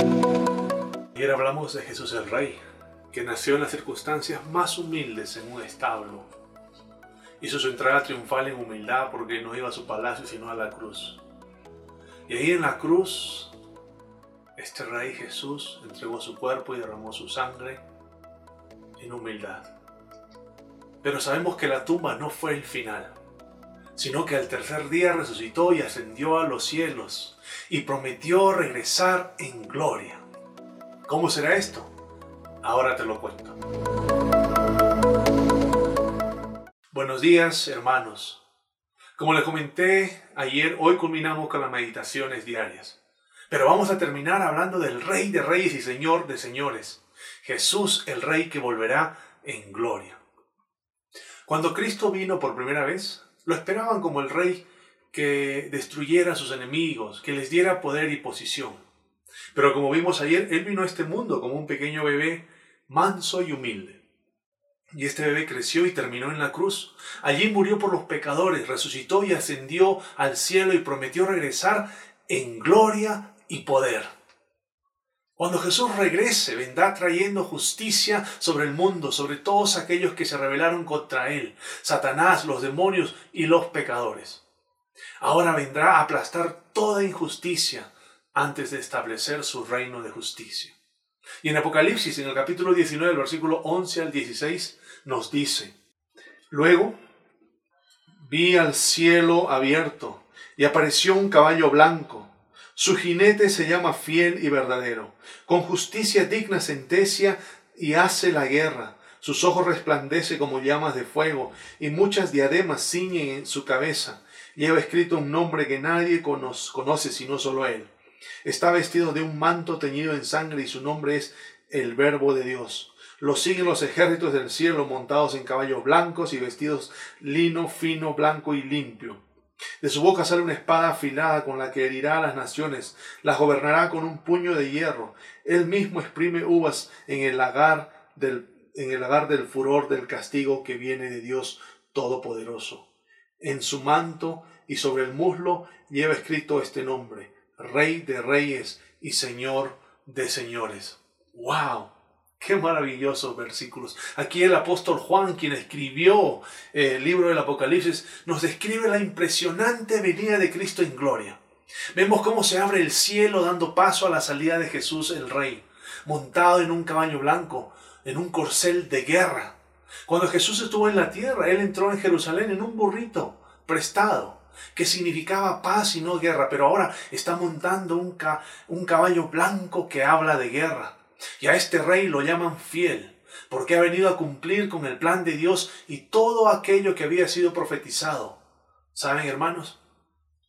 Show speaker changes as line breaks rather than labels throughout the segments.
Ayer hablamos de Jesús el Rey, que nació en las circunstancias más humildes en un establo. Hizo su entrada triunfal en humildad porque no iba a su palacio sino a la cruz. Y ahí en la cruz, este Rey Jesús entregó su cuerpo y derramó su sangre en humildad. Pero sabemos que la tumba no fue el final, sino que al tercer día resucitó y ascendió a los cielos y prometió regresar en gloria. ¿Cómo será esto? Ahora te lo cuento. Buenos días, hermanos. Como les comenté ayer, hoy culminamos con las meditaciones diarias. Pero vamos a terminar hablando del Rey de Reyes y Señor de Señores, Jesús el Rey que volverá en gloria. Cuando Cristo vino por primera vez, lo esperaban como el Rey que destruyera a sus enemigos, que les diera poder y posición. Pero como vimos ayer, Él vino a este mundo como un pequeño bebé manso y humilde. Y este bebé creció y terminó en la cruz. Allí murió por los pecadores, resucitó y ascendió al cielo y prometió regresar en gloria y poder. Cuando Jesús regrese, vendrá trayendo justicia sobre el mundo, sobre todos aquellos que se rebelaron contra Él, Satanás, los demonios y los pecadores. Ahora vendrá a aplastar toda injusticia, antes de establecer su reino de justicia. Y en Apocalipsis, en el capítulo 19, el versículo 11 al 16, nos dice, Luego vi al cielo abierto y apareció un caballo blanco. Su jinete se llama fiel y verdadero. Con justicia digna sentencia y hace la guerra. Sus ojos resplandece como llamas de fuego y muchas diademas ciñen en su cabeza. Lleva escrito un nombre que nadie conoce sino solo él. Está vestido de un manto teñido en sangre y su nombre es el Verbo de Dios. Lo siguen los ejércitos del cielo montados en caballos blancos y vestidos lino fino, blanco y limpio. De su boca sale una espada afilada con la que herirá a las naciones, las gobernará con un puño de hierro. Él mismo exprime uvas en el lagar del, en el lagar del furor del castigo que viene de Dios Todopoderoso. En su manto y sobre el muslo lleva escrito este nombre, Rey de Reyes y Señor de Señores. ¡Wow! Qué maravillosos versículos. Aquí el apóstol Juan, quien escribió eh, el libro del Apocalipsis, nos describe la impresionante venida de Cristo en gloria. Vemos cómo se abre el cielo dando paso a la salida de Jesús el Rey, montado en un caballo blanco, en un corcel de guerra. Cuando Jesús estuvo en la tierra, Él entró en Jerusalén en un burrito prestado que significaba paz y no guerra, pero ahora está montando un, un caballo blanco que habla de guerra. Y a este rey lo llaman fiel, porque ha venido a cumplir con el plan de Dios y todo aquello que había sido profetizado. ¿Saben, hermanos?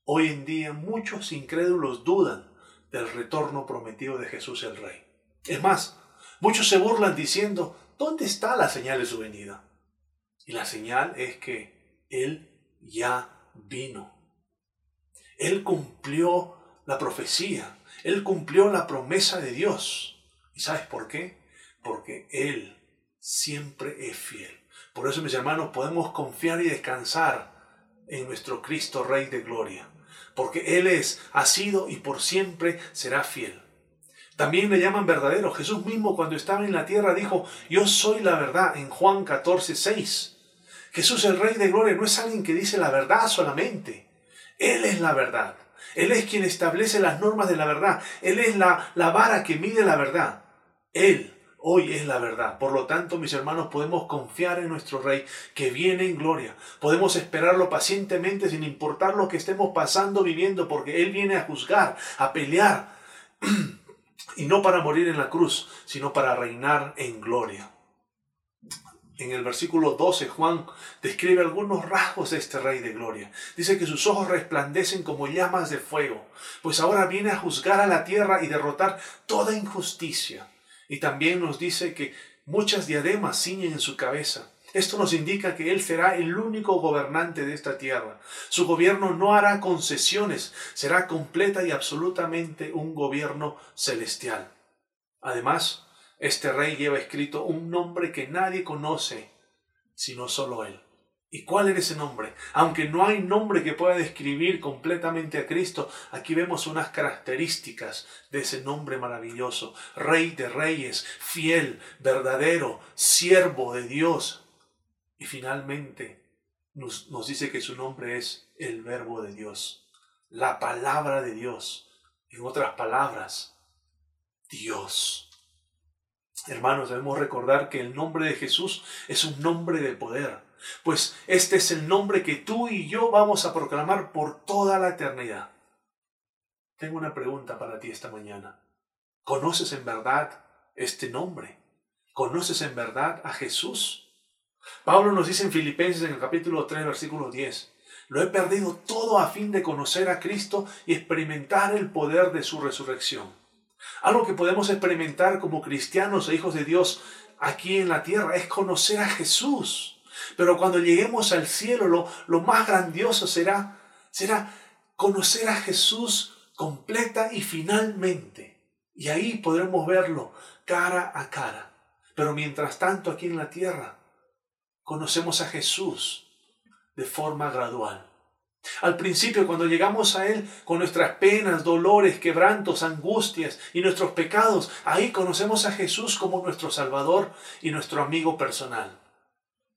Hoy en día muchos incrédulos dudan del retorno prometido de Jesús el Rey. Es más, muchos se burlan diciendo, ¿dónde está la señal de su venida? Y la señal es que Él ya vino. Él cumplió la profecía, Él cumplió la promesa de Dios. ¿Y sabes por qué? Porque Él siempre es fiel. Por eso, mis hermanos, podemos confiar y descansar en nuestro Cristo Rey de Gloria. Porque Él es, ha sido y por siempre será fiel. También le llaman verdadero. Jesús mismo cuando estaba en la tierra dijo, yo soy la verdad en Juan 14, 6. Jesús el Rey de Gloria no es alguien que dice la verdad solamente. Él es la verdad. Él es quien establece las normas de la verdad. Él es la, la vara que mide la verdad. Él hoy es la verdad. Por lo tanto, mis hermanos, podemos confiar en nuestro Rey que viene en gloria. Podemos esperarlo pacientemente sin importar lo que estemos pasando, viviendo, porque Él viene a juzgar, a pelear. y no para morir en la cruz, sino para reinar en gloria en el versículo 12 Juan describe algunos rasgos de este Rey de Gloria. Dice que sus ojos resplandecen como llamas de fuego, pues ahora viene a juzgar a la tierra y derrotar toda injusticia. Y también nos dice que muchas diademas ciñen en su cabeza. Esto nos indica que Él será el único gobernante de esta tierra. Su gobierno no hará concesiones, será completa y absolutamente un gobierno celestial. Además, este rey lleva escrito un nombre que nadie conoce, sino solo él. ¿Y cuál era ese nombre? Aunque no hay nombre que pueda describir completamente a Cristo, aquí vemos unas características de ese nombre maravilloso. Rey de reyes, fiel, verdadero, siervo de Dios. Y finalmente nos, nos dice que su nombre es el verbo de Dios, la palabra de Dios. En otras palabras, Dios. Hermanos, debemos recordar que el nombre de Jesús es un nombre de poder pues este es el nombre que tú y yo vamos a proclamar por toda la eternidad. Tengo una pregunta para ti esta mañana. ¿Conoces en verdad este nombre? ¿Conoces en verdad a Jesús? Pablo nos dice en Filipenses en el capítulo 3, versículo 10, lo he perdido todo a fin de conocer a Cristo y experimentar el poder de su resurrección. Algo que podemos experimentar como cristianos e hijos de Dios aquí en la tierra es conocer a Jesús. Pero cuando lleguemos al cielo, lo, lo más grandioso será, será conocer a Jesús completa y finalmente. Y ahí podremos verlo cara a cara. Pero mientras tanto aquí en la tierra, conocemos a Jesús de forma gradual. Al principio, cuando llegamos a Él con nuestras penas, dolores, quebrantos, angustias y nuestros pecados, ahí conocemos a Jesús como nuestro Salvador y nuestro amigo personal.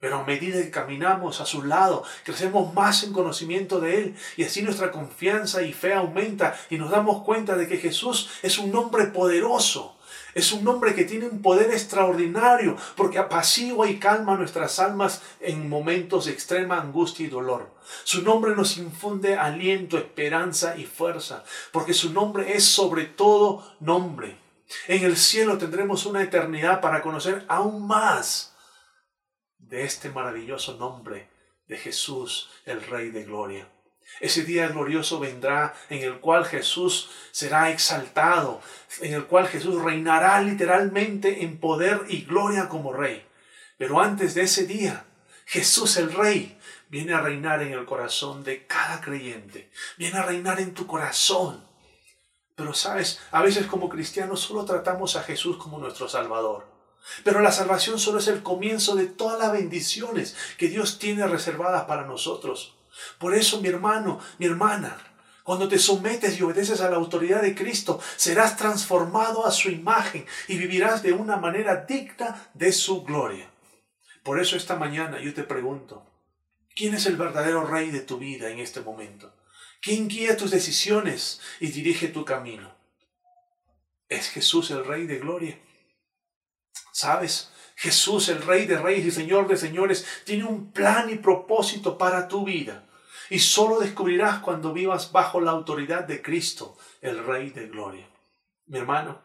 Pero a medida que caminamos a su lado, crecemos más en conocimiento de Él y así nuestra confianza y fe aumenta y nos damos cuenta de que Jesús es un nombre poderoso. Es un nombre que tiene un poder extraordinario porque apacigua y calma nuestras almas en momentos de extrema angustia y dolor. Su nombre nos infunde aliento, esperanza y fuerza porque su nombre es sobre todo nombre. En el cielo tendremos una eternidad para conocer aún más de este maravilloso nombre de Jesús, el Rey de Gloria. Ese día glorioso vendrá en el cual Jesús será exaltado, en el cual Jesús reinará literalmente en poder y gloria como Rey. Pero antes de ese día, Jesús el Rey viene a reinar en el corazón de cada creyente, viene a reinar en tu corazón. Pero sabes, a veces como cristianos solo tratamos a Jesús como nuestro Salvador. Pero la salvación solo es el comienzo de todas las bendiciones que Dios tiene reservadas para nosotros. Por eso, mi hermano, mi hermana, cuando te sometes y obedeces a la autoridad de Cristo, serás transformado a su imagen y vivirás de una manera digna de su gloria. Por eso esta mañana yo te pregunto, ¿quién es el verdadero rey de tu vida en este momento? ¿Quién guía tus decisiones y dirige tu camino? ¿Es Jesús el rey de gloria? ¿Sabes? Jesús, el Rey de Reyes y Señor de Señores, tiene un plan y propósito para tu vida. Y solo descubrirás cuando vivas bajo la autoridad de Cristo, el Rey de Gloria. Mi hermano,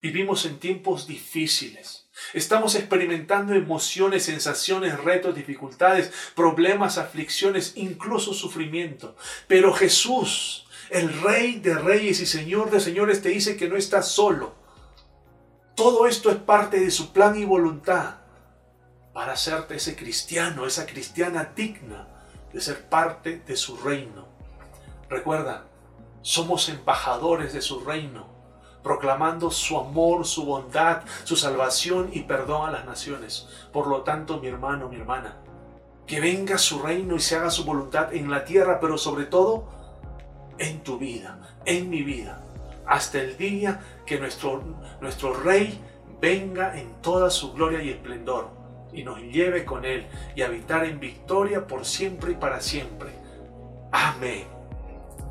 vivimos en tiempos difíciles. Estamos experimentando emociones, sensaciones, retos, dificultades, problemas, aflicciones, incluso sufrimiento. Pero Jesús, el Rey de Reyes y Señor de Señores, te dice que no estás solo todo esto es parte de su plan y voluntad para hacerte ese cristiano, esa cristiana digna de ser parte de su reino. Recuerda, somos embajadores de su reino, proclamando su amor, su bondad, su salvación y perdón a las naciones. Por lo tanto, mi hermano, mi hermana, que venga su reino y se haga su voluntad en la tierra, pero sobre todo en tu vida, en mi vida hasta el día que nuestro, nuestro Rey venga en toda su gloria y esplendor y nos lleve con Él y habitar en victoria por siempre y para siempre. Amén.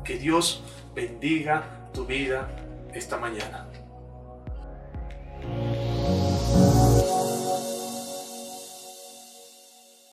Que Dios bendiga tu vida esta mañana.